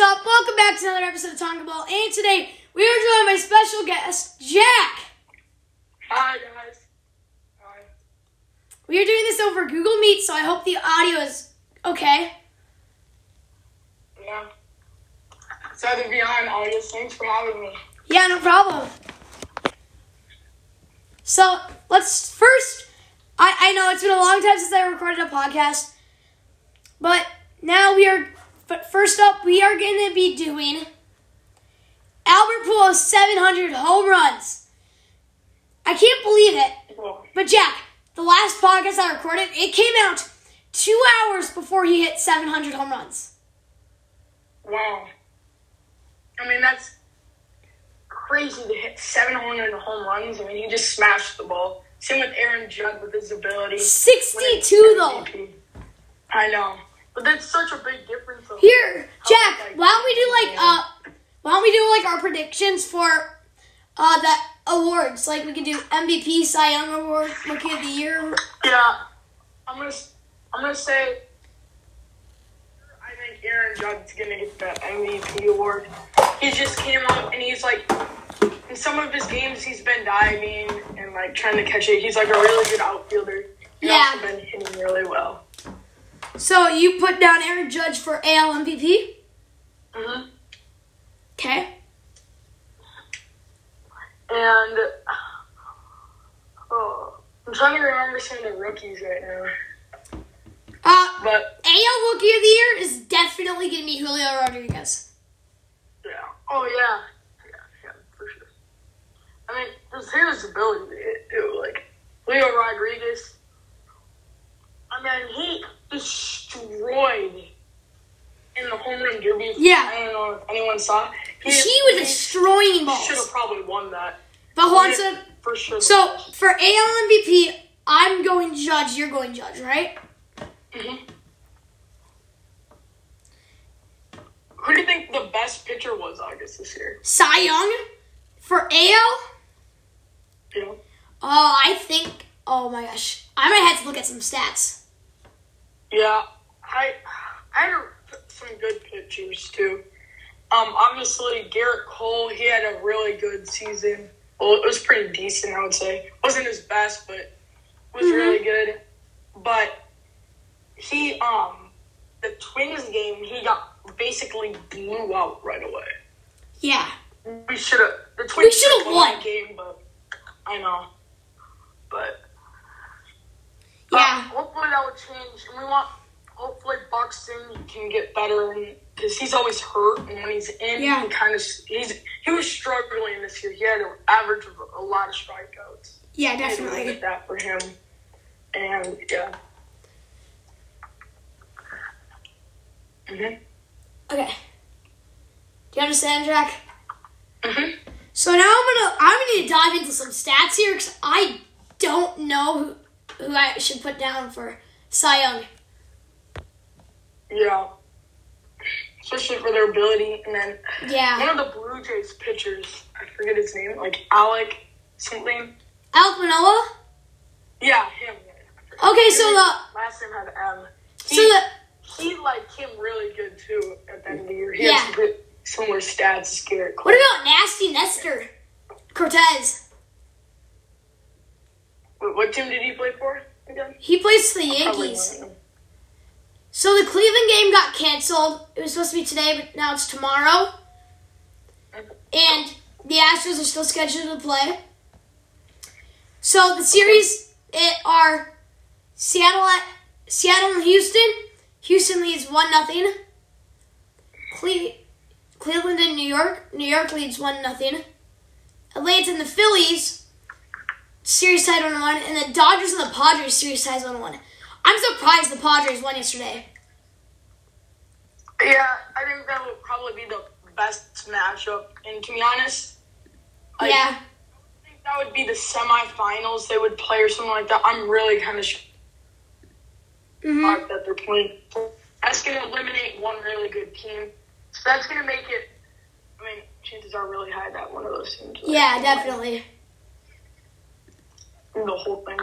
up? Welcome back to another episode of Tonga Ball. And today we are joined by special guest Jack. Hi guys. Hi. We are doing this over Google Meet, so I hope the audio is okay. Yeah. Excited to be on, August. Thanks for having me. Yeah, no problem. So let's first. I, I know it's been a long time since I recorded a podcast, but now we are. But first up, we are going to be doing Albert Pujols 700 home runs. I can't believe it, but Jack, the last podcast I recorded, it came out two hours before he hit 700 home runs. Wow. I mean, that's crazy to hit 700 home runs. I mean, he just smashed the ball. Same with Aaron Judge with his ability. 62 though. I know. But that's such a big difference. Of Here, Jack, why don't we do like uh why don't we do like our predictions for uh the awards? Like we can do MVP, Cy Young Award, Rookie of the Year. Yeah. I'm gonna. I'm gonna say. I think Aaron Judge's gonna get the MVP award. He just came up and he's like, in some of his games, he's been diving and like trying to catch it. He's like a really good outfielder. He's Yeah. also been hitting really well. So you put down Aaron Judge for AL MVP? hmm Okay. And oh, I'm trying to remember some of the rookies right now. Uh But AL Rookie of the Year is definitely gonna be Julio Rodriguez. yeah. Oh yeah. Yeah, yeah, for sure. I mean, just his ability. It, it, like Julio Rodriguez. I mean, he destroyed in the home run derby. Yeah. I don't know if anyone saw. He was destroying balls. She should have probably won that. But hold on, so, for sure. so for AL MVP, I'm going Judge, you're going Judge, right? Mhm. Who do you think the best pitcher was August this year? Cy Young for AL? Know? Oh, I think. Oh my gosh, I might have to look at some stats. Yeah, I I had some good pitchers too. Um, obviously Gerrit Cole, he had a really good season. Well, it was pretty decent, I would say. wasn't his best, but was Mhm. really good. But he, um, the Twins game, he got basically blew out right away. Yeah, We should have. The Twins should've should've won. game, but I know. But yeah, hopefully that would change, and we want. Hopefully Buxton can get better, because he's always hurt, and when he's in, Yeah. he kind of he's he was struggling this year. He had an average of a lot of strikeouts. yeah, definitely. get that for him, and yeah. Mhm. Okay. Do you understand, Jack? Mhm. So now I'm gonna I'm gonna dive into some stats here because I don't know who, I should put down for Cy Young. Yeah. Especially for their ability, and then Yeah, one of the Blue Jays pitchers, I forget his name, like Alec something. Alek Manoah. Yeah, him. Okay, so the last name had M. He, so the he like came really good too at the end of the year. He Yeah. has good, similar stats as Gerrit Cole. what about Nasty Nestor Cortes? What team did he play for again? He plays for the Yankees. one of them. So the Cleveland game got canceled. It was supposed to be today, but now it's tomorrow. And the Astros are still scheduled to play. So the series it are Seattle at Seattle and Houston. Houston leads one nothing. Cle- Cleveland and New York. New York leads one nothing. Atlanta and the Phillies. Series tied one one, and the Dodgers and the Padres series ties one one. I'm surprised the Padres won yesterday. Yeah, I think that would probably be the best matchup. And to be honest, like, yeah, I think that would be the semifinals they would play or something like that. I'm really kind of shocked hmm that they're playing. That's going to eliminate one really good team. So that's going to make it. I mean, chances are really high that one of those teams. will yeah, definitely. The whole thing.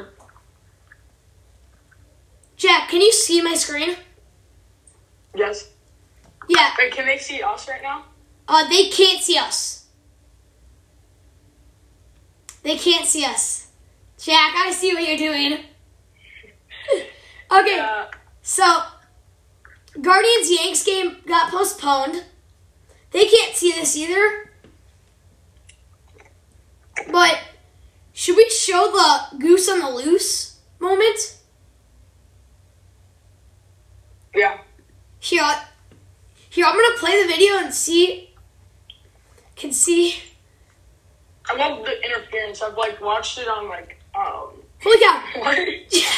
Jack, can you see my screen? Yes. Yeah. Wait, can they see us right now? Uh, they can't see us. They can't see us. Jack, I see what you're doing. okay, Uh, so Guardians Yanks game got postponed. They can't see this either. But should we show the goose on the loose moment? yeah. Here, here, I'm gonna play the video and see. Can see. I love the interference. I've like watched it on like um. Cow! What? Yeah.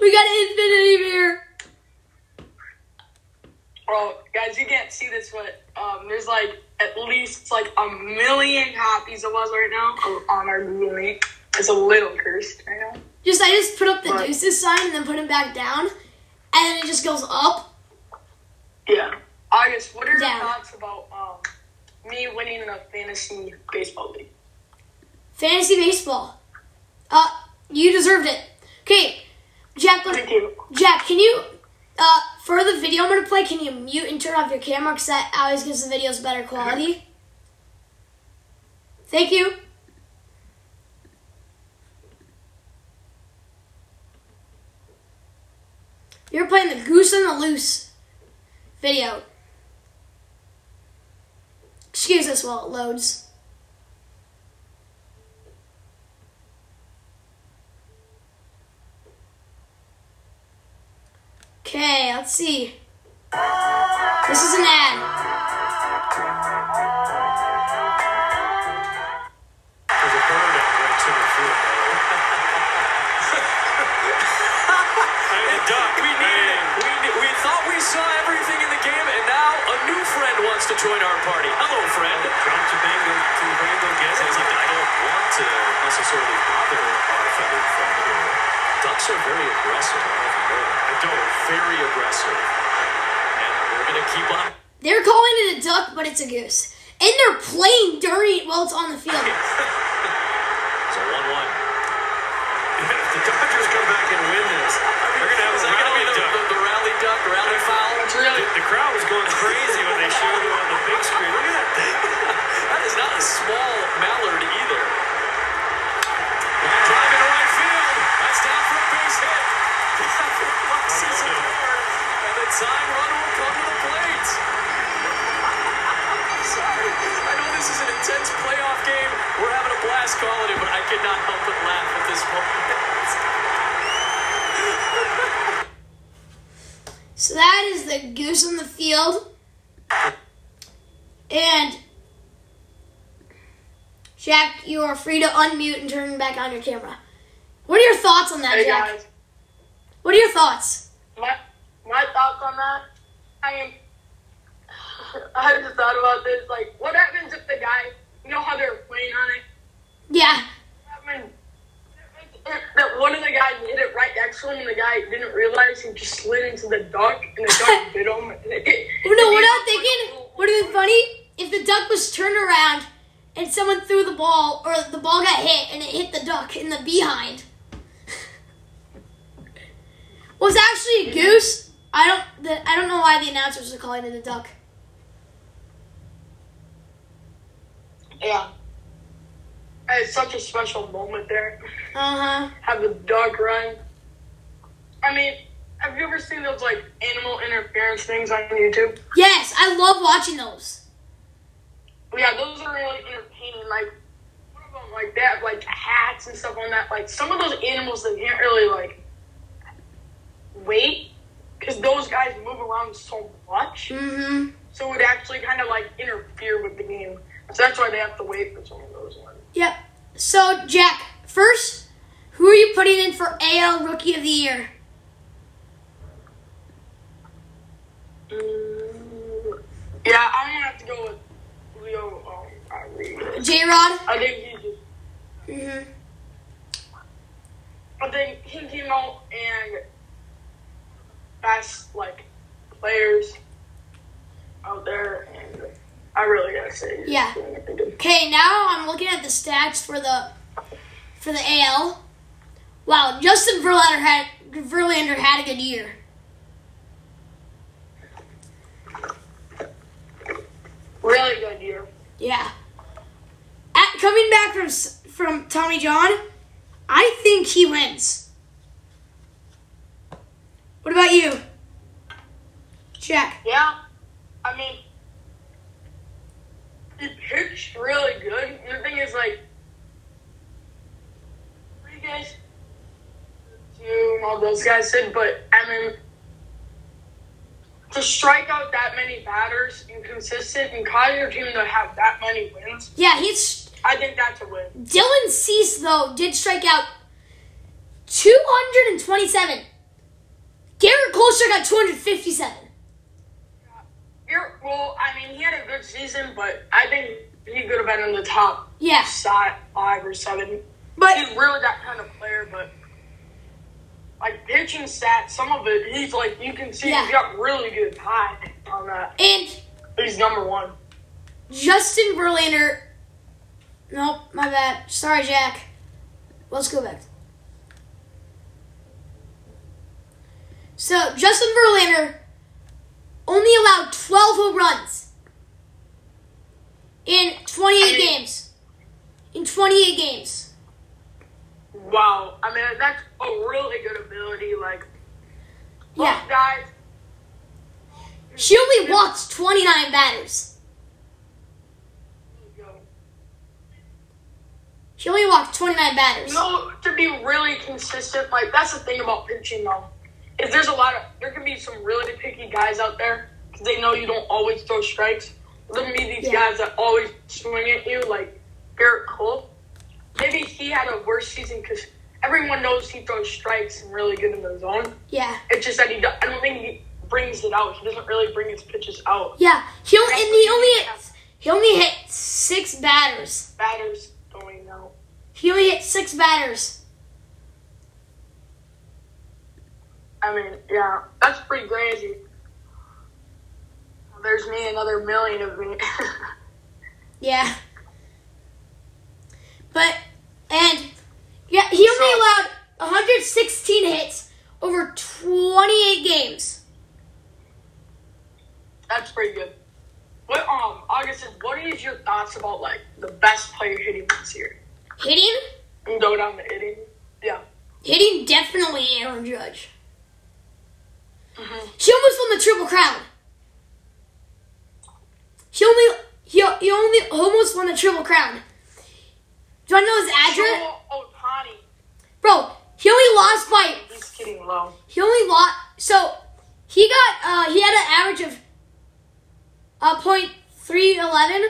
We got an infinity mirror. Bro, guys, you can't see this, but um, there's like at least like a million copies of us right now on our Google Meet. It's a little cursed right now. Just I just put up the Right. deuces sign and then put it back down, and then it just goes up. Yeah. August, what are your thoughts about um, me winning a fantasy baseball league? Fantasy baseball. Uh, you deserved it. Okay, Jack. Thank you. Jack, can you, uh, for the video I'm gonna play, can you mute and turn off your camera? Cause that always gives the videos better quality. Thank you. You're playing the Goose on the Loose video. Excuse us while it loads. Okay, let's see. This is an ad. A duck, but it's a goose. And they're playing during while it's on the field. It's a 1 1. If the Dodgers come back and win this, they're going to have a that going to rally be the, duck. the, the rally duck, rally foul? It's really The crowd was going crazy calling it, but help but laugh at this moment. So that is the goose on the field. And Jack, you are free to unmute and turn back on your camera. What are your thoughts on that, Hey Jack? guys, What are your thoughts? my my thoughts on that. I mean, I just thought about this. Like, what happens if the guy, you know how they're playing on it? Yeah. I mean, that one of the guys hit it right next to him, and the guy didn't realize he just slid into the duck, and the duck bit him. And it, know what I'm thinking? Would have been funny if the duck was turned around and someone threw the ball, or the ball got hit and it hit the duck in the behind. was actually a goose. I don't. The, I don't know why the announcers are calling it a duck. Yeah. It's such a special moment there. Uh huh. Have the duck run. I mean, have you ever seen those like animal interference things on YouTube? Yes, I love watching those. Yeah, those are really entertaining. Like, one of them like that, like hats and stuff on that. Like some of those animals that can't really like wait because those guys move around so much. Mm-hmm. So it would actually kind of like interfere with the game. So that's why they have to wait for some of those ones. Yep. So Jack, first, who are you putting in for AL Rookie of the Year? Mm, yeah, I'm gonna have to go with Leo um, J Rod. I think he just, Mm-hmm. I think he came out and best like players out there, and I really gotta say, Yeah. doing it good. Okay, now I'm looking at the stats for the for the AL. Wow, Justin Verlander had Verlander had a good year. Good year. Yeah. At, coming back from from Tommy John, I think he wins. What about you, Jack? Yeah, I mean, he pitched really good. And the thing is, like, what you guys do all those guys did, but I mean, to strike out that many batters and consistent and cause your team to have that many wins, Yeah, he's I think that's a win. Dylan Cease though did strike out 227. Gerrit Colster got 257. You're, well, I mean, he had a good season, but I think he could have been in the top Yeah, five or seven. but he's really that kind of player, but like pitching stats, some of it, he's like you can see Yeah. he's got really good high on that. and He's number one. Justin Verlander. Nope, my bad. Sorry, Jack. Let's go back. So Justin Verlander only allowed 12 home runs in 28 I mean- games. In 28 games. Wow, I mean that's a really good ability. Like Yeah. guys, She only walked 29 batters. She only walked 29 batters. you know, to be really consistent, like that's the thing about pitching though, is there's a lot of there can be some really picky guys out there because they know you don't always throw strikes. There can be these Yeah. guys that always swing at you, like Gerrit Cole. Maybe he had a worse season because everyone knows he throws strikes and really good in the zone. Yeah. It's just that he, I don't think he brings it out. He doesn't really bring his pitches out. Yeah. He only, and he only hit, he only hit six batters. Batters going out. He only hit six batters. I mean, yeah, that's pretty crazy. There's me, another million of me. Yeah. But and yeah, he only allowed 116 hits over 28 games. that's pretty good. What um, Augustus, what is your thoughts about like the best player hitting this year? Hitting, And go down to hitting. Yeah. hitting definitely Aaron Judge. Mhm. He almost won the triple crown. He only he, he only almost won the triple crown. Do I know his address, Ohtani, bro? He only lost by he's getting low. He only lost. So he got. Uh, he had an average of uh, point three eleven,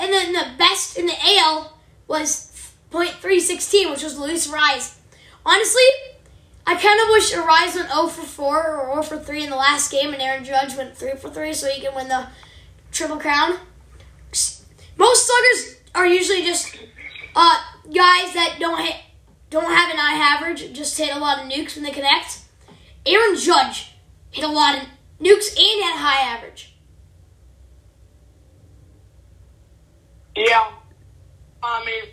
and then the best in the AL was point three sixteen, which was Luis Arraez. Honestly, I kind of wish Arraez went 0 for 4 or 0 for 3 in the last game, and Aaron Judge went 3 for 3 so he can win the Triple Crown. Most sluggers are usually just uh, guys that don't hit, don't have an high average, just hit a lot of nukes when they connect. Aaron Judge hit a lot of nukes and had a high average. Yeah. I mean,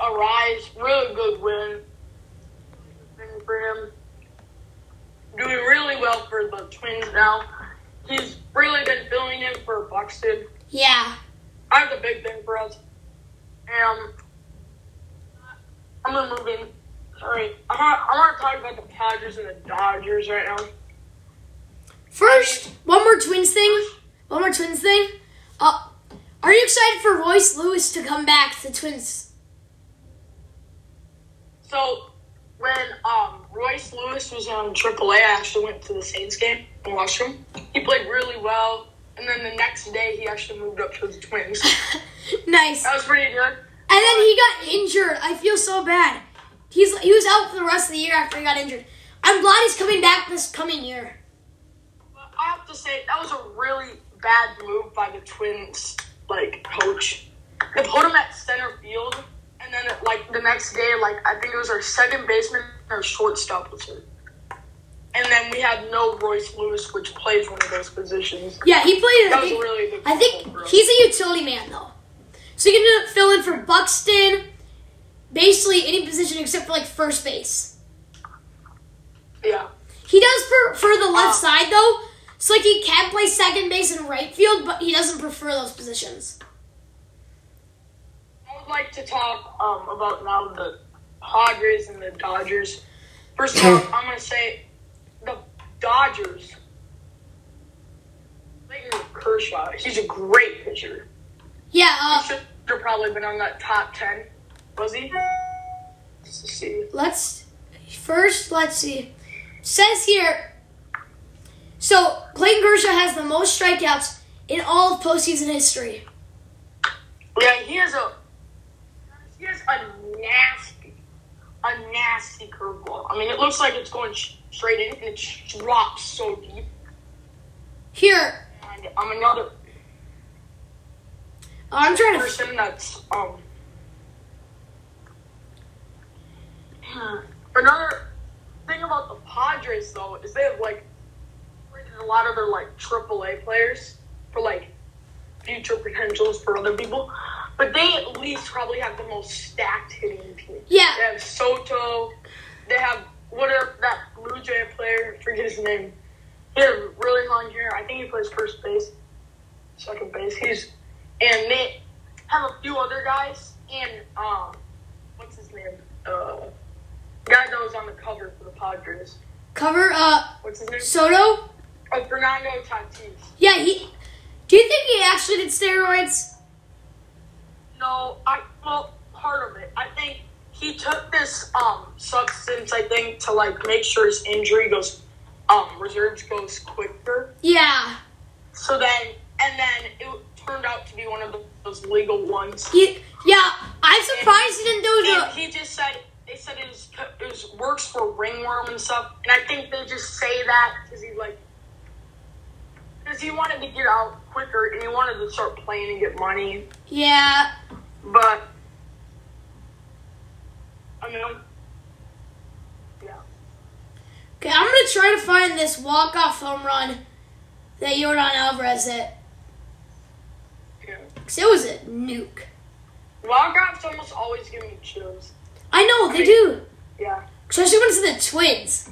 a rise, really good win. For him. Doing really well for the Twins now. He's really been filling in for Buxton. Yeah, That's a big thing for us. And I'm gonna move in. Sorry, I want, I want to talk about the Padres and the Dodgers right now. First, one more Twins thing. One more Twins thing. Uh, are you excited for Royce Lewis to come back to the Twins? So when um, Royce Lewis was on AAA, I actually went to the Saints game and watched him. He played really well, and then the next day he actually moved up to the Twins. nice. That was pretty good. And then he got injured. I feel so bad. He's he was out for the rest of the year after he got injured. I'm glad he's coming back this coming year. I have to say that was a really bad move by the Twins, like coach. They put him at center field, and then like the next day, like I think it was our second baseman or shortstop was hurt. And then we had no Royce Lewis, which plays one of those positions. Yeah, he played. That I was think, really good. I think he's a utility man though, so he can fill in for Buxton, basically any position except for like first base. yeah. He does for for the left Uh, side though. It's like he can play second base and right field, but he doesn't prefer those positions. I would like to talk um, about now the Padres and the Dodgers. First of all, I'm going to say the Dodgers. Kershaw, he's a great pitcher. Yeah, He uh, should have probably been on that top 10. Was he? Let's see. let's first let's see. Says here. So Clayton Kershaw has the most strikeouts in all of postseason history. Yeah, he has a he has a nasty, a nasty curveball. I mean, it looks like it's going sh- straight in, and it drops so deep. Here, And I'm another I'm trying to. person that's um another thing about the Padres though is they have like a lot of their like AAA players for like future potentials for other people, but they at least probably have the most stacked hitting team. Yeah. They have Soto. They have whatever that Blue Jay player. Forget his name. He has really long hair. I think he plays first base, second base. He's and they have a few other guys. And um, what's his name? Uh, guy that was on the cover for the Padres. Cover uh What's his name? Soto. Oh, Fernando Tatis. Yeah, he. Do you think he actually did steroids? No, I well part of it. I think he took this um substance. I think to like make sure his injury goes um reserves goes quicker. Yeah. So then and then it turned out to be one of those legal ones. He. Yeah. I'm surprised he didn't do it. he just said they said it was it was works for ringworm and stuff. And I think they just say that because he like because he wanted to get out quicker and he wanted to start playing and get money. Yeah. But I mean, I'm- yeah. Okay, I'm gonna try to find this walk off home run that Yordan Alvarez hit. yeah. Cause it was a nuke. Walk-offs almost always give me chills. I know they do, Yeah. especially when it's the Twins.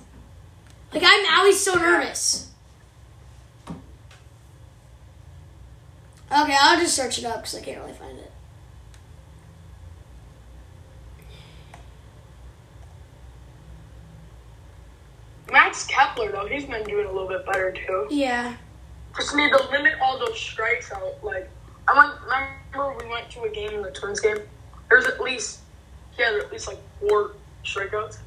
Like I'm always so nervous. Okay, I'll just search it up because I can't really find it. Max Kepler though, he's been doing a little bit better too. Yeah. Just need to limit all those strikes out. Like I went, remember we went to a game, in the Twins game. There's at least he had at least like four strikeouts.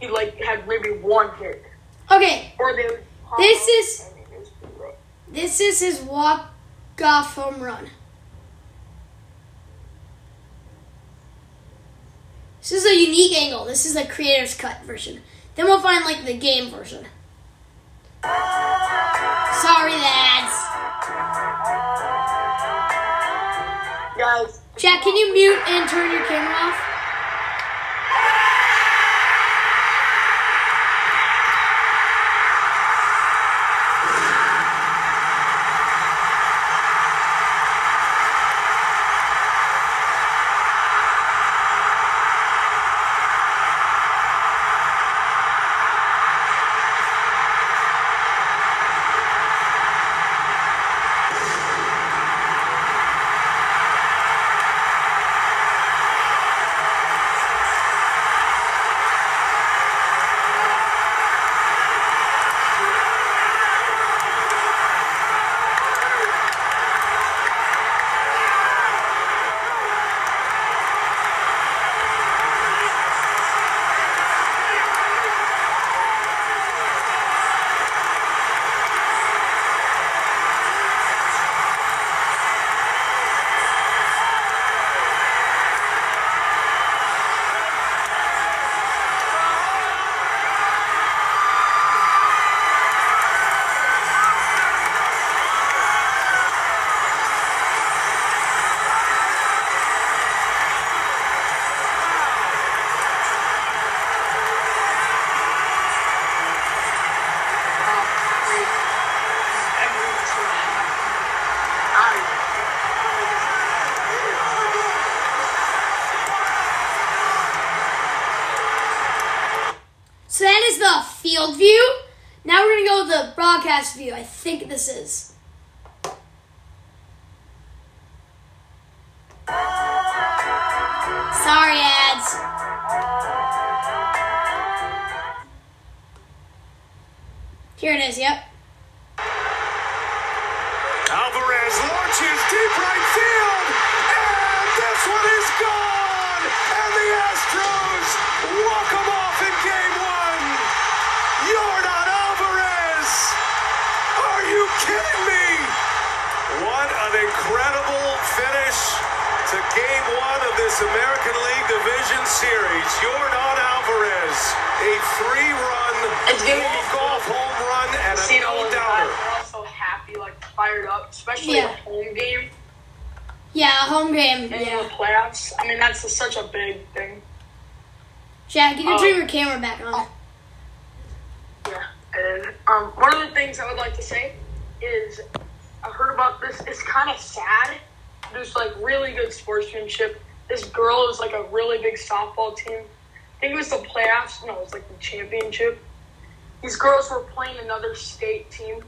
He like had maybe one hit, Okay, or they. This is- I mean, it was pretty rough. this is his walk off home run. This is a unique angle. This is the creator's cut version. Then we'll find like the game version. Sorry, lads. guys. Jack, can you mute and turn your camera off? Is, yep. Camera back on. Yeah. And um, one of the things I would like to say is I heard about this. It's kind of sad. There's like really good sportsmanship. This girl is like a really big softball team. I think it was the playoffs. No, it was like the championship. These girls were playing another state team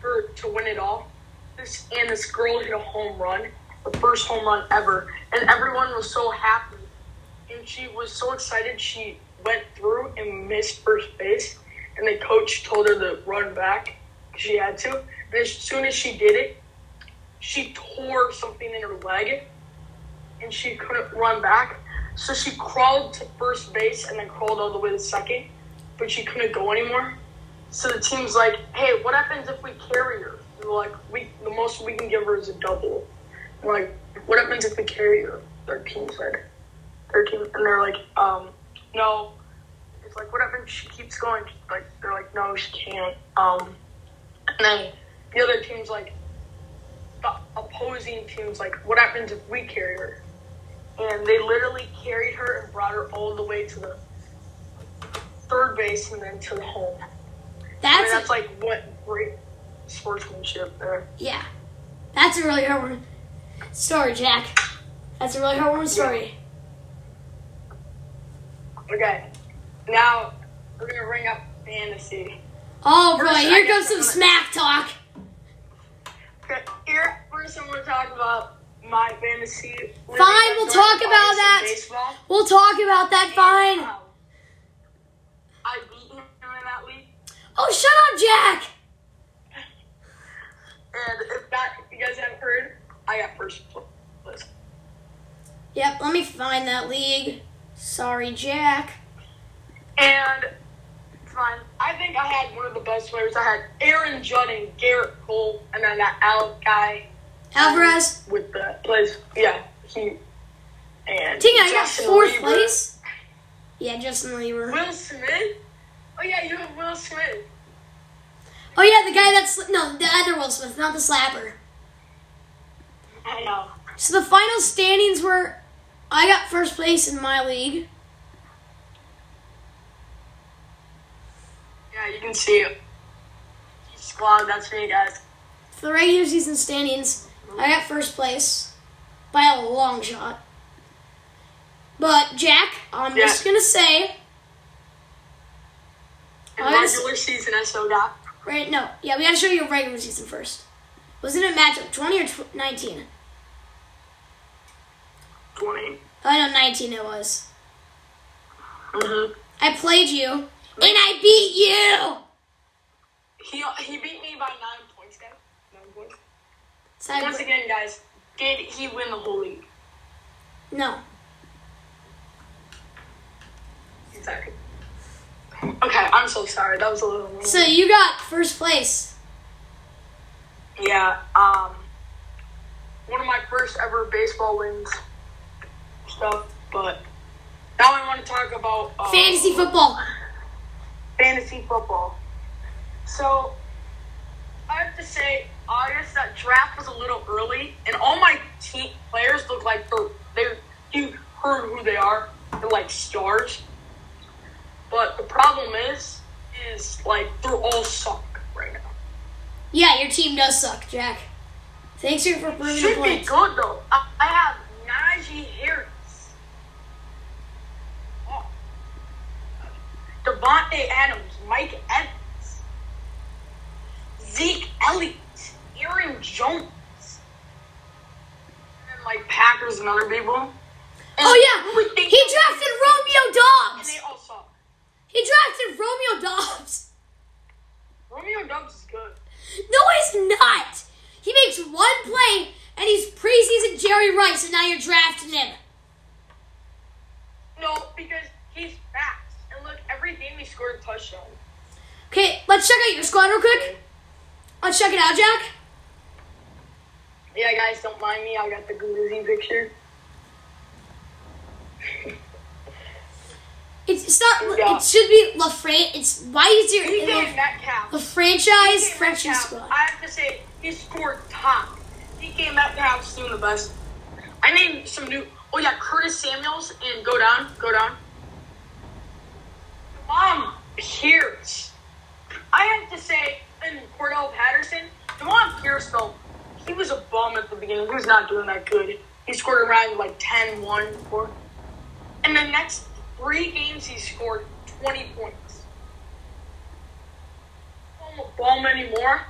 for to win it all. This and this girl hit a home run, the first home run ever, and everyone was so happy. And she was so excited she went through and missed first base, and the coach told her to run back. She had to. And as soon as she did it, she tore something in her leg, and she couldn't run back. So she crawled to first base and then crawled all the way to second, but she couldn't go anymore. So the team's like, "Hey, what happens if we carry her?" And like, "We the most we can give her is a double." And like, "What happens if we carry her?" Their team said, "Their team," and they're like, "Um, no." It's like, "What happens she keeps going?" Like they're like, "No, she can't." Um, and then the other team's like, the opposing team's like, "What happens if we carry her?" And they literally carried her and brought her all the way to the third base and then to the home. I mean, That's, that's like what great sportsmanship there. yeah. That's a really heartwarming story, Jack. That's a really heartwarming story. Okay, now we're gonna bring up fantasy. Oh boy, First, here comes some smack talk. Okay, here first I'm gonna talk about my fantasy. Fine, we'll talk about that. We'll talk about that. Fine. Wow. I beat him in that league, Oh, shut up, Jack. and if that if you guys haven't heard, I got first place. Yep, let me find that league. Sorry, Jack. And it's fine. I think I had one of the best players. I had Aaron Judge and Gerrit Cole, and then that Al guy Alvarez. with the plays. Yeah, he and Dang, I got fourth Lieber. place. Yeah, Justin Lieber. Will Smith. Oh yeah, you have Will Smith. Oh yeah, the guy that's no, the other Will Smith, not the slapper. I know. So the final standings were, I got first place in my league. Yeah, you can see it. Squad, that's me, guys. For the regular season standings, I got first place by a long shot. But Jack, I'm Yeah. just gonna say, In regular season, I still got. right? No, yeah, we gotta show you a regular season first. Wasn't it a matchup 20 or tw- 19? 20. Oh no, 19 it was. Mm-hmm. I played you, and I beat you. He, he beat me by nine points, guys. Nine points. So I- Once again, guys, did he win the whole league? no, Exactly. Okay, I'm so sorry. That was a little. long. so you got first place. yeah, um, one of my first ever baseball wins stuff, but now I want to talk about uh, Fantasy football. fantasy football. So I have to say, August that draft was a little early, and all my team players look like they're they. You heard who they are? They're like stars. But the problem is, is like they're all suck right now. Yeah, your team does suck, Jack. Thanks for proving Should be good though. I, I have Najee Harris. Oh. Davante Adams, Mike Evans, Zeke Elliott, Aaron Jones, and like Packers and other people. And Oh yeah, who would think he drafted Romeo And Doubs. they all suck. He drafted Romeo Doubs. Romeo Doubs is good. No, he's not. He makes one play, and he's preseason Jerry Rice, and now you're drafting him. No, because he's fast. And look, every game scored a touchdown. Okay, let's check out your squad real quick. Let's check it out, Jack. Yeah, guys, don't mind me. I got the glizzy picture. It's, it's not. Yeah. It should be La Fran. It's why is your DK Metcalf. the franchise Metcalf, squad? I have to say, he scored top. DK Metcalf's doing the best. I named some new. Oh yeah, Curtis Samuels and go down, go down. Mom, Pierce. I have to say, and Cordarrelle Patterson, Devon Pierce he was a bum at the beginning. He was not doing that good. He scored around like 10, 1, 4. And the next three games, he scored 20 points. Don't a bum anymore.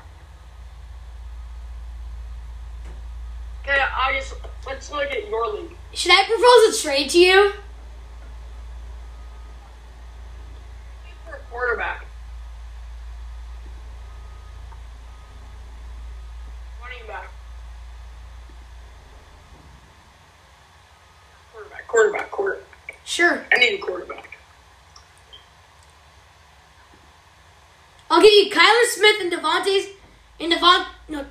Okay, I just let's look at your league. Should I propose a trade to you? For a quarterback. Running back. Quarterback, quarterback, quarterback. Sure. I need a quarterback. I'll give you Kyler Smith and Devontae and Devon no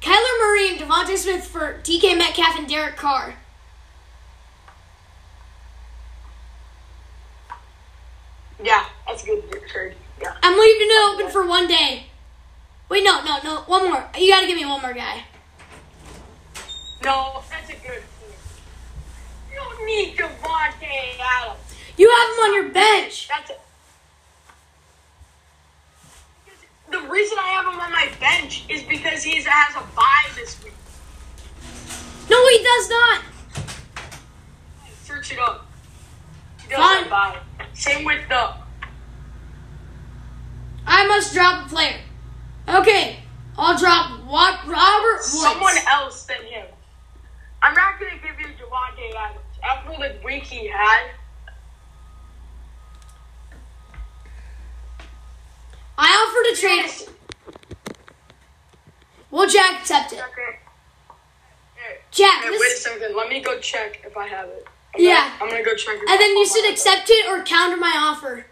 Kyler Murray and DeVonta Smith for DK Metcalf and Derek Carr. Yeah, that's a good trade. Yeah. I'm leaving it open for one day. Wait, no, no, no. One more. You gotta give me one more guy. No, that's a good team. You don't need Davante Adams. You have him on your bench. That's it. The reason I have him on my bench is because he has a bye this week. No, he does not. Search it up. He does Fine. have a bye. Same with the. I must drop a player. Okay, I'll drop what Robert Woods. someone else than him. I'm not gonna give you Davante Adams after the week he had. I offered a trade. Will Jack accept it? Okay. Jack, hey, wait a second. Let me go check if I have it. I'm Yeah. Gonna, I'm gonna go check. if and then you should accept it or counter my offer.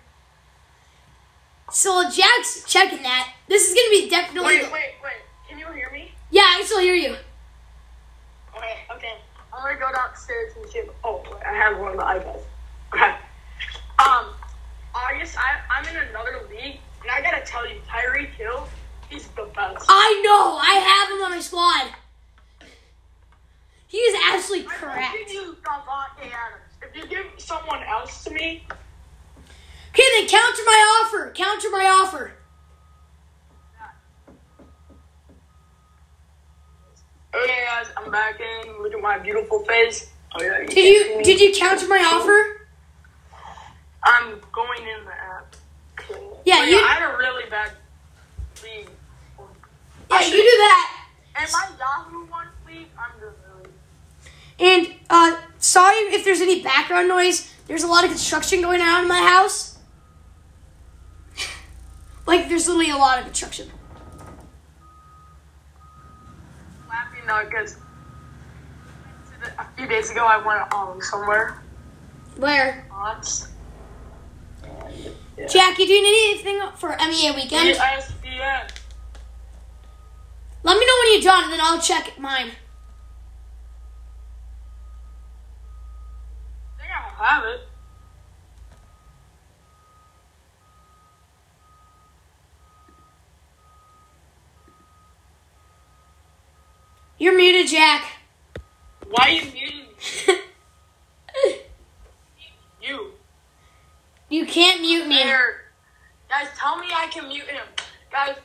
So Jack's checking that, this is gonna be definitely. Wait, wait, wait. Can you hear me? Yeah, I can still hear you. Okay, okay. I'm gonna go downstairs and see. If, oh, wait, I have one of the iPads. Okay. Um, August, I, I'm in another league, and I gotta tell you, Tyreek Hill, he's the best. I know. I have him on my squad. He is absolutely I will correct. give you Davante Adams. If you give someone else to me, Okay, then counter my offer. Counter my offer. okay, guys, I'm back in. Look at my beautiful face. Oh yeah. Did you did you counter my offer? I'm going in the app. Yeah, Oh, you- I had a really bad league. Yeah, you do that. And my Yahoo one league, I'm doing really. And uh, sorry if there's any background noise. There's a lot of construction going on in my house. Like there's literally a lot of construction. laughing though because a few days ago I went um somewhere Where? once. Jack, you doing anything for MEA weekend? ESPN. Let me know when you're done, and then I'll check mine. I think I have it. You're muted, Jack. Why are you muting me? You. you can't mute me. There. Guys, tell me I can mute him. Guys,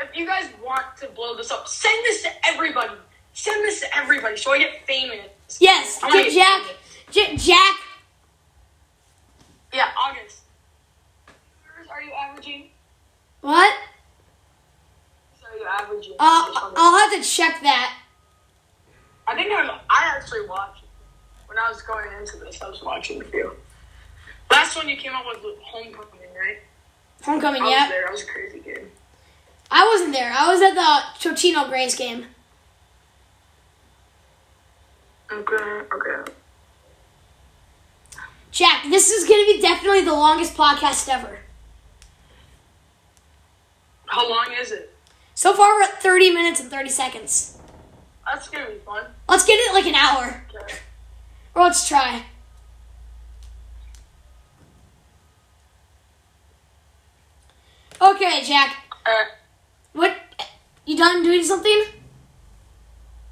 if you guys want to blow this up, send this to everybody. Send this to everybody so I get famous. Yes, I'm gonna get get Jack. J- Jack. Yeah, August. Are you averaging? What? Are you averaging? I'll, I'll have to check that. I think I'm. I actually watched when I was going into this. I was watching a few. Last one you came up with Homecoming, right? Homecoming, I was yeah. there. That was a crazy game. I wasn't there. I was at the Totino-Grace game. Okay. Okay. Jack, this is going to be definitely the longest podcast ever. How long is it? So far, we're at 30 minutes and 30 seconds. That's gonna be fun. Let's get it like an hour. Okay. Or let's try. Okay, Jack. Uh, What? You done doing something?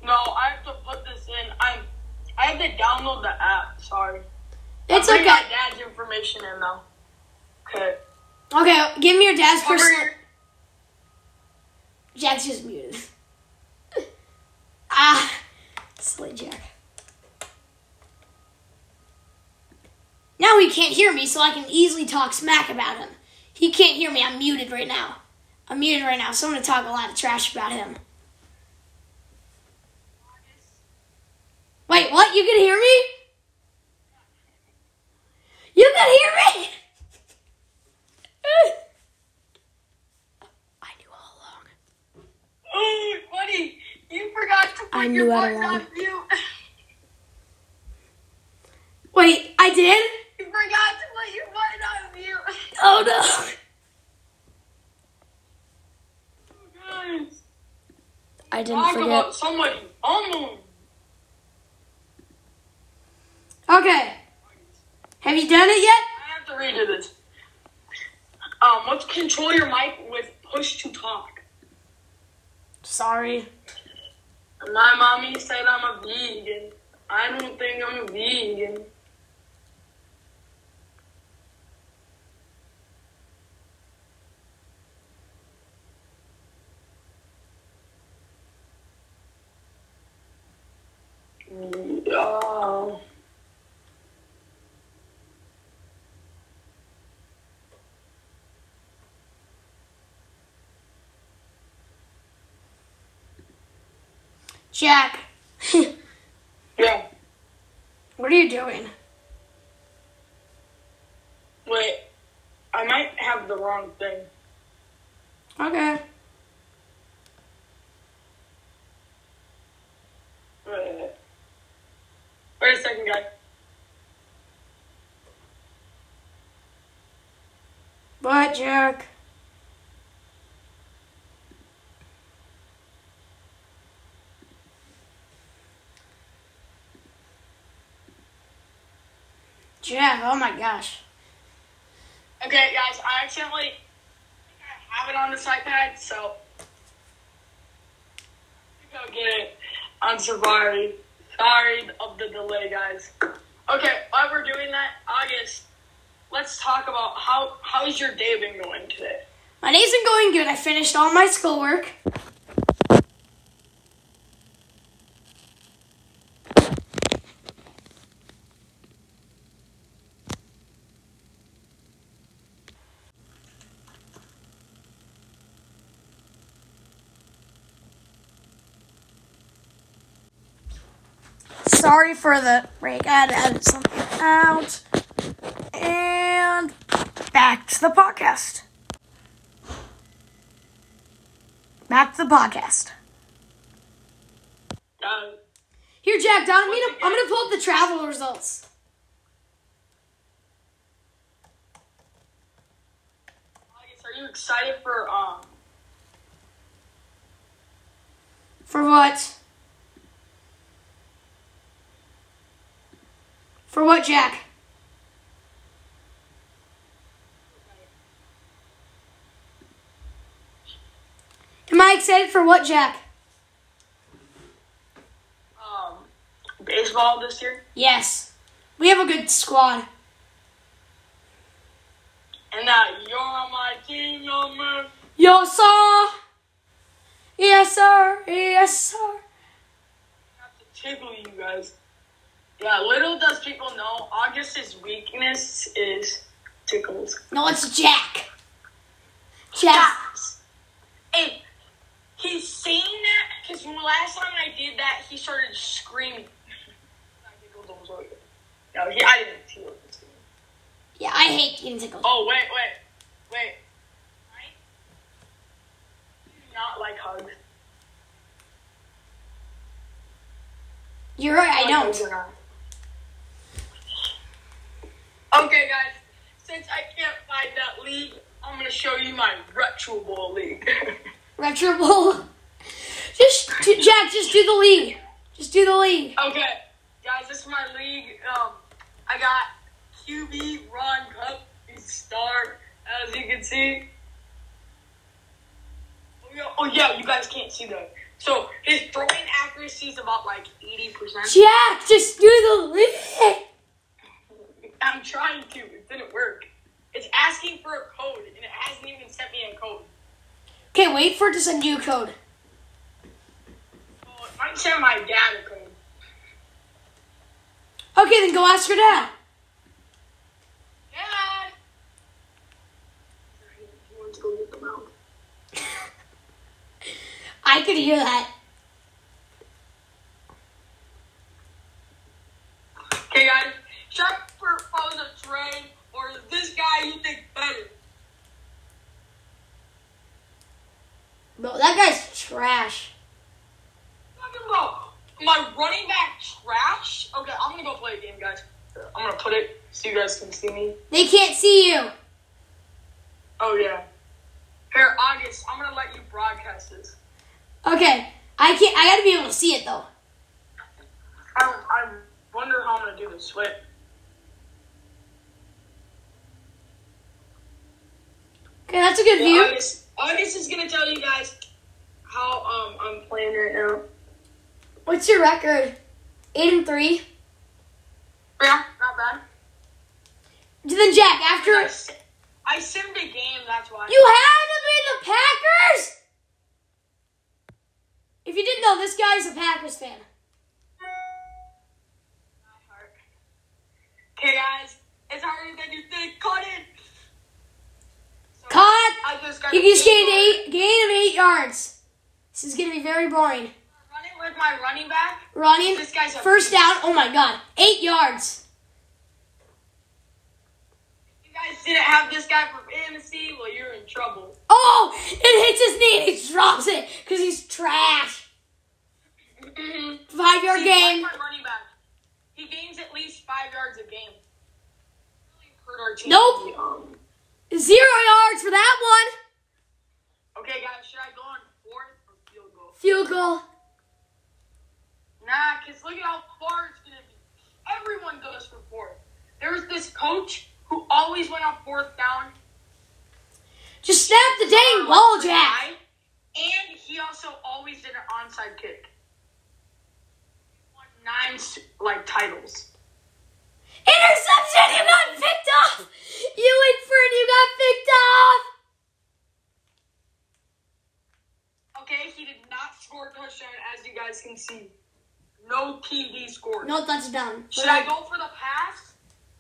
no, I have to put this in. I'm. I have to download the app. Sorry. It's Bring okay. my dad's information in though. Okay. Okay, give me your dad's personal. Jack's just muted. Ah, Jack. Now he can't hear me, so I can easily talk smack about him. He can't hear me. I'm muted right now. I'm muted right now, so I'm gonna talk a lot of trash about him. Wait, what? You can hear me? You can hear me? I knew all along. Oh, buddy, you forgot to put I your knew button on mute. Wait, I did? you forgot to put your button on mute. Oh no. Guys, I didn't talk forget. about somebody. Oh, Okay. Have you done it yet? I have to redo this. Um, let's control your mic with push to talk. Sorry. My mommy said I'm a vegan. I don't think I'm a vegan. Yeah. Jack, Yeah. what are you doing? Wait. I might have the wrong thing. Okay. Wait. Wait a second, guys. What, Jack? Jack, oh my gosh. Okay, guys, I accidentally have it on this iPad, so go get it Safari. Sorry Sorry of the delay, guys. Okay, while we're doing that, August, let's talk about how how's your day been going today? My day's been going good. I finished all my schoolwork. Sorry for the break. I had to edit something out. And back to the podcast. Back to the podcast. Here, Jack, Don, I'm gonna, I'm gonna pull up the travel results. Are you excited for um? For what? For what, Jack? Am I excited for what, Jack? um baseball this year? Yes. We have a good squad. And that you're on my team, no man. Yes, sir. Yes, sir. Yes, sir. have to tickle you guys. Yeah, little does people know, August's weakness is tickles. No, it's Jack. Jack. Hey, he's seen that Because last time I did that, he started screaming. No, he, I didn't. He wasn't screaming. Yeah, I hate getting tickled. Oh, wait, wait, wait. I do not like hugs. You're right, I don't. Hugs or not. Okay, guys. Since I can't find that league, I'm gonna show you my Retro Bowl league. Retro Bowl. Just, do- Jack, just do the league. Just do the league. okay, guys, this is my league. Um, I got QB Ron Cup, he's star, as you can see. Oh oh yeah, you guys can't see that. So his throwing accuracy is about like eighty percent. Jack, just do the league. I'm trying to. It didn't work. It's asking for a code, and it hasn't even sent me a code. Okay, wait for it to send you a code. Oh, it might send my dad a code. Okay, then go ask your dad. Dad! He wants to go get them out. I could hear that. Okay, guys. I propose a trade, or is this guy you think better? Bro, that guy's trash. Talking about my running back trash. Okay, I'm gonna go play a game, guys. I'm gonna put it so you guys can see me. They can't see you. Oh yeah. Here, August, I'm gonna let you broadcast this. Okay, I can't. I gotta be able to see it though. I I wonder how I'm gonna do this. Wait. Okay, that's a good Well, view. August, August is gonna tell you guys how um I'm playing right now. What's your record? Eight and three. Yeah, not bad. Then Jack, after I simmed a game, that's why. you had to be the Packers. If you didn't know, this guy's a Packers fan. Okay, guys, it's harder than you think. Cut it. Cut. I just got He a just gained eight, gain of eight yards. This is gonna be very boring. Running with my running back. Running, This guy's a first down. Oh my God, eight yards. You guys didn't have this guy for fantasy. Well, you're in trouble. Oh, it hits his knee and he drops it because he's trash. Mm-hmm. Five yard See, gain. running back. He gains at least five yards a game. Really hurt our team. Nope. Zero yards for that one. okay, guys, should I go on fourth or field goal? Field goal. Nah, cause look at how far it's gonna be. Everyone goes for fourth. There was this coach who always went on fourth down. Just snap the dang ball, Jack. And he also always did an onside kick. He won nine like titles. Interception! You got picked off! You went for it, you got picked off! Okay, he did not score a touchdown, as you guys can see. No TD scored. No touchdown. Should I go for the pass?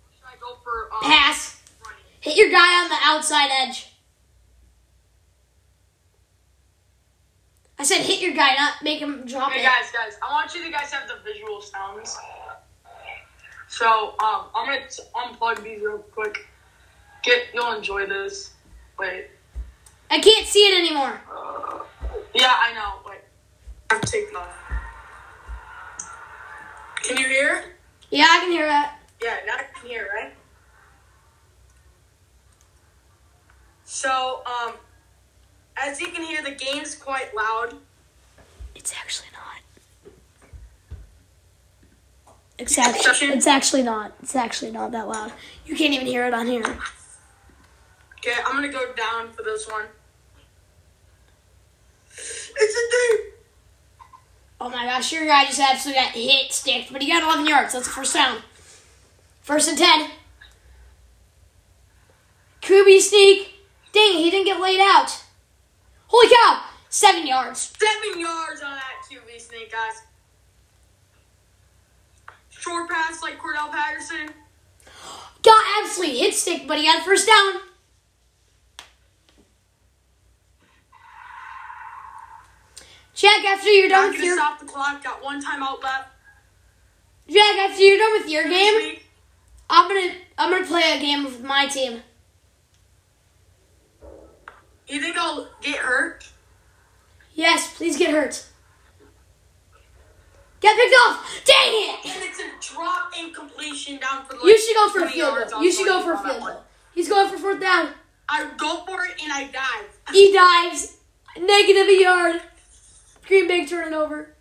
Or should I go for um, Pass. running? Hit your guy on the outside edge. I said hit your guy, not make him drop it. Hey guys, guys, I want you to guys have the visual sounds. So, um, I'm gonna unplug these real quick. Get, you'll enjoy this. Wait. I can't see it anymore. Uh, yeah, I know. Wait. I'm taking off. Can you hear? Yeah, I can hear that. Yeah, now I can hear, right? So, um, as you can hear, the game's quite loud. It's actually not. It's actually, it's actually not. It's actually not that loud. You can't even hear it on here. Okay, I'm gonna go down for this one. It's a deep. Oh my gosh, your guy just absolutely got hit, sticked, but he got 11 yards. That's the first down. First and 10. QB sneak. Dang, he didn't get laid out. Holy cow! Seven yards. Seven yards on that QB sneak, guys. Short pass like Cordarrelle Patterson. Got absolutely hit stick, but he a first down. Jack, after you're Not done with gonna your stop the clock. Got one timeout left. Jack, after you're done with your game. I'm gonna I'm gonna play a game with my team. You think I'll get hurt? Yes, please get hurt. Get picked off. Dang it! And it's a drop incompletion down for the You should go for a field goal. You should go for a field goal. He's going for fourth down. I go for it and I dive. He dives. Negative a yard. Green Bay turning over.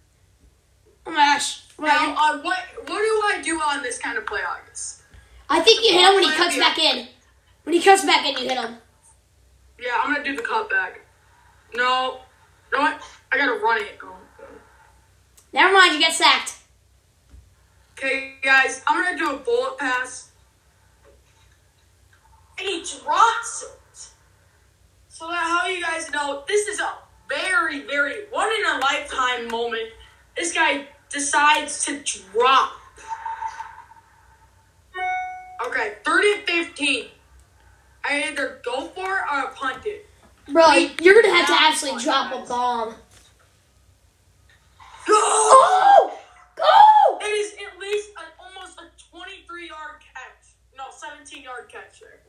Oh my gosh. Now, uh, what what do I do on this kind of play, August? I think you hit him when he cuts back in. When he cuts back in, you hit him. Yeah, I'm gonna do the cutback. No, you know what? I gotta run it. Oh, Never mind, you get sacked. Okay, guys, I'm gonna do a bullet pass. And he drops it. So that how you guys know this is a very, very one in a lifetime moment. This guy decides to drop. Okay, 30 and 15. I either go for it or I punt it. Bro, you're gonna have to actually drop a bomb. Go! Go! It is at least an, almost a 23 yard catch. No, 17 yard catch there.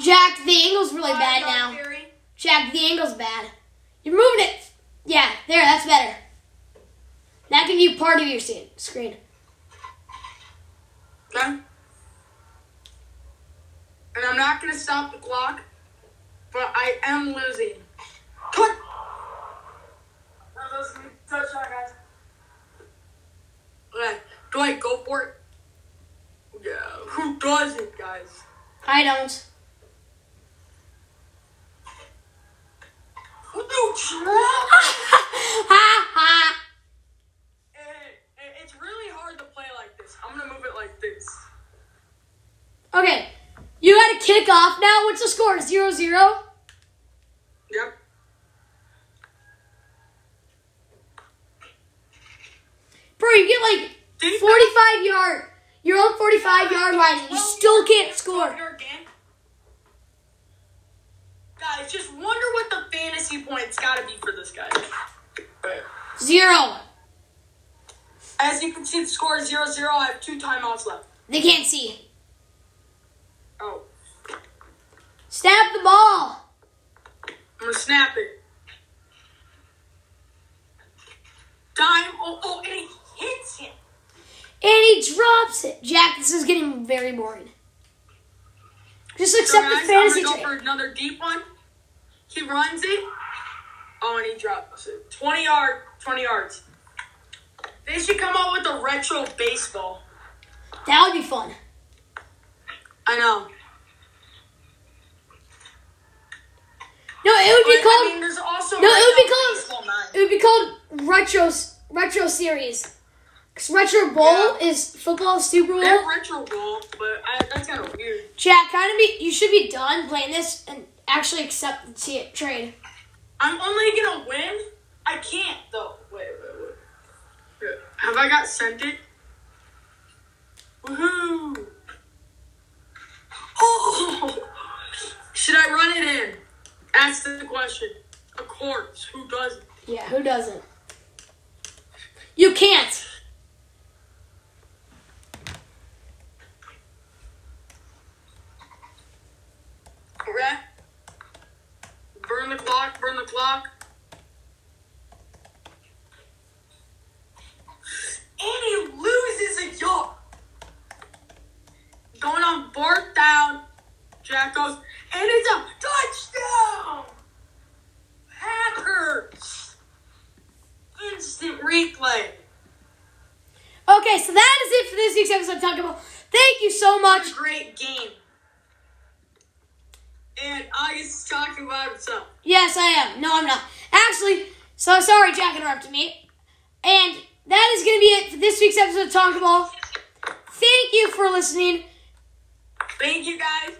Jack, the angle's really Five bad now. carry. Jack, the angle's bad. You're moving it. Yeah, there, that's better. That can be part of your screen. Okay. And I'm not gonna stop the clock, but I am losing. Cut. That was a touchdown, guys. Okay. Do I go for it? Yeah. Who does it, guys? I don't. Who do drop? ha ha! Eh, eh, It's really hard to play like this. I'm gonna move it like this. Okay, you got to kick off now. What's the score? Zero zero. Yep. Bro, you get like Defense- 45 yard. You're on 45 yard line and you still can't score. Guys, just wonder what the fantasy points gotta be for this guy. Zero. As you can see, the score is 0 0. I have two timeouts left. They can't see. Oh, Snap the ball. I'm gonna snap it. Time. Oh, oh, and he hits him. And he drops it. Jack, this is getting very boring. Just So, accept guys, the fantasy I'm gonna go for another deep one. He runs it. Oh, and he drops it. 20 yard, 20 yards. They should come out with a retro baseball. That would be fun. I know. No, it would be But, called. I mean, there's also No, it would be called- It would be called retro retro series. Retro bowl Yeah. is football Super Bowl. They're retro Bowl, but I, that's kind of weird. Jack, kind of be. You should be done playing this and actually accept the trade. I'm only gonna win. I can't though. Wait, wait, wait. Here, Have I got sent it? Woohoo! Oh! Should I run it in? Ask the question. Of course. Who doesn't? Yeah, who doesn't? You can't. Okay. Burn the clock. Burn the clock. And he loses a yard. Going on fourth down. Jack goes, and it's a touchdown. Packers. Instant replay. Okay, so that is it for this week's episode of Talk Ball. Thank you so much. A great game. And August is talking about himself. Yes, I am. No, I'm not. Actually, so sorry, Jack interrupted me. And that is going to be it for this week's episode of Talk Ball. Thank you for listening. Thank you guys.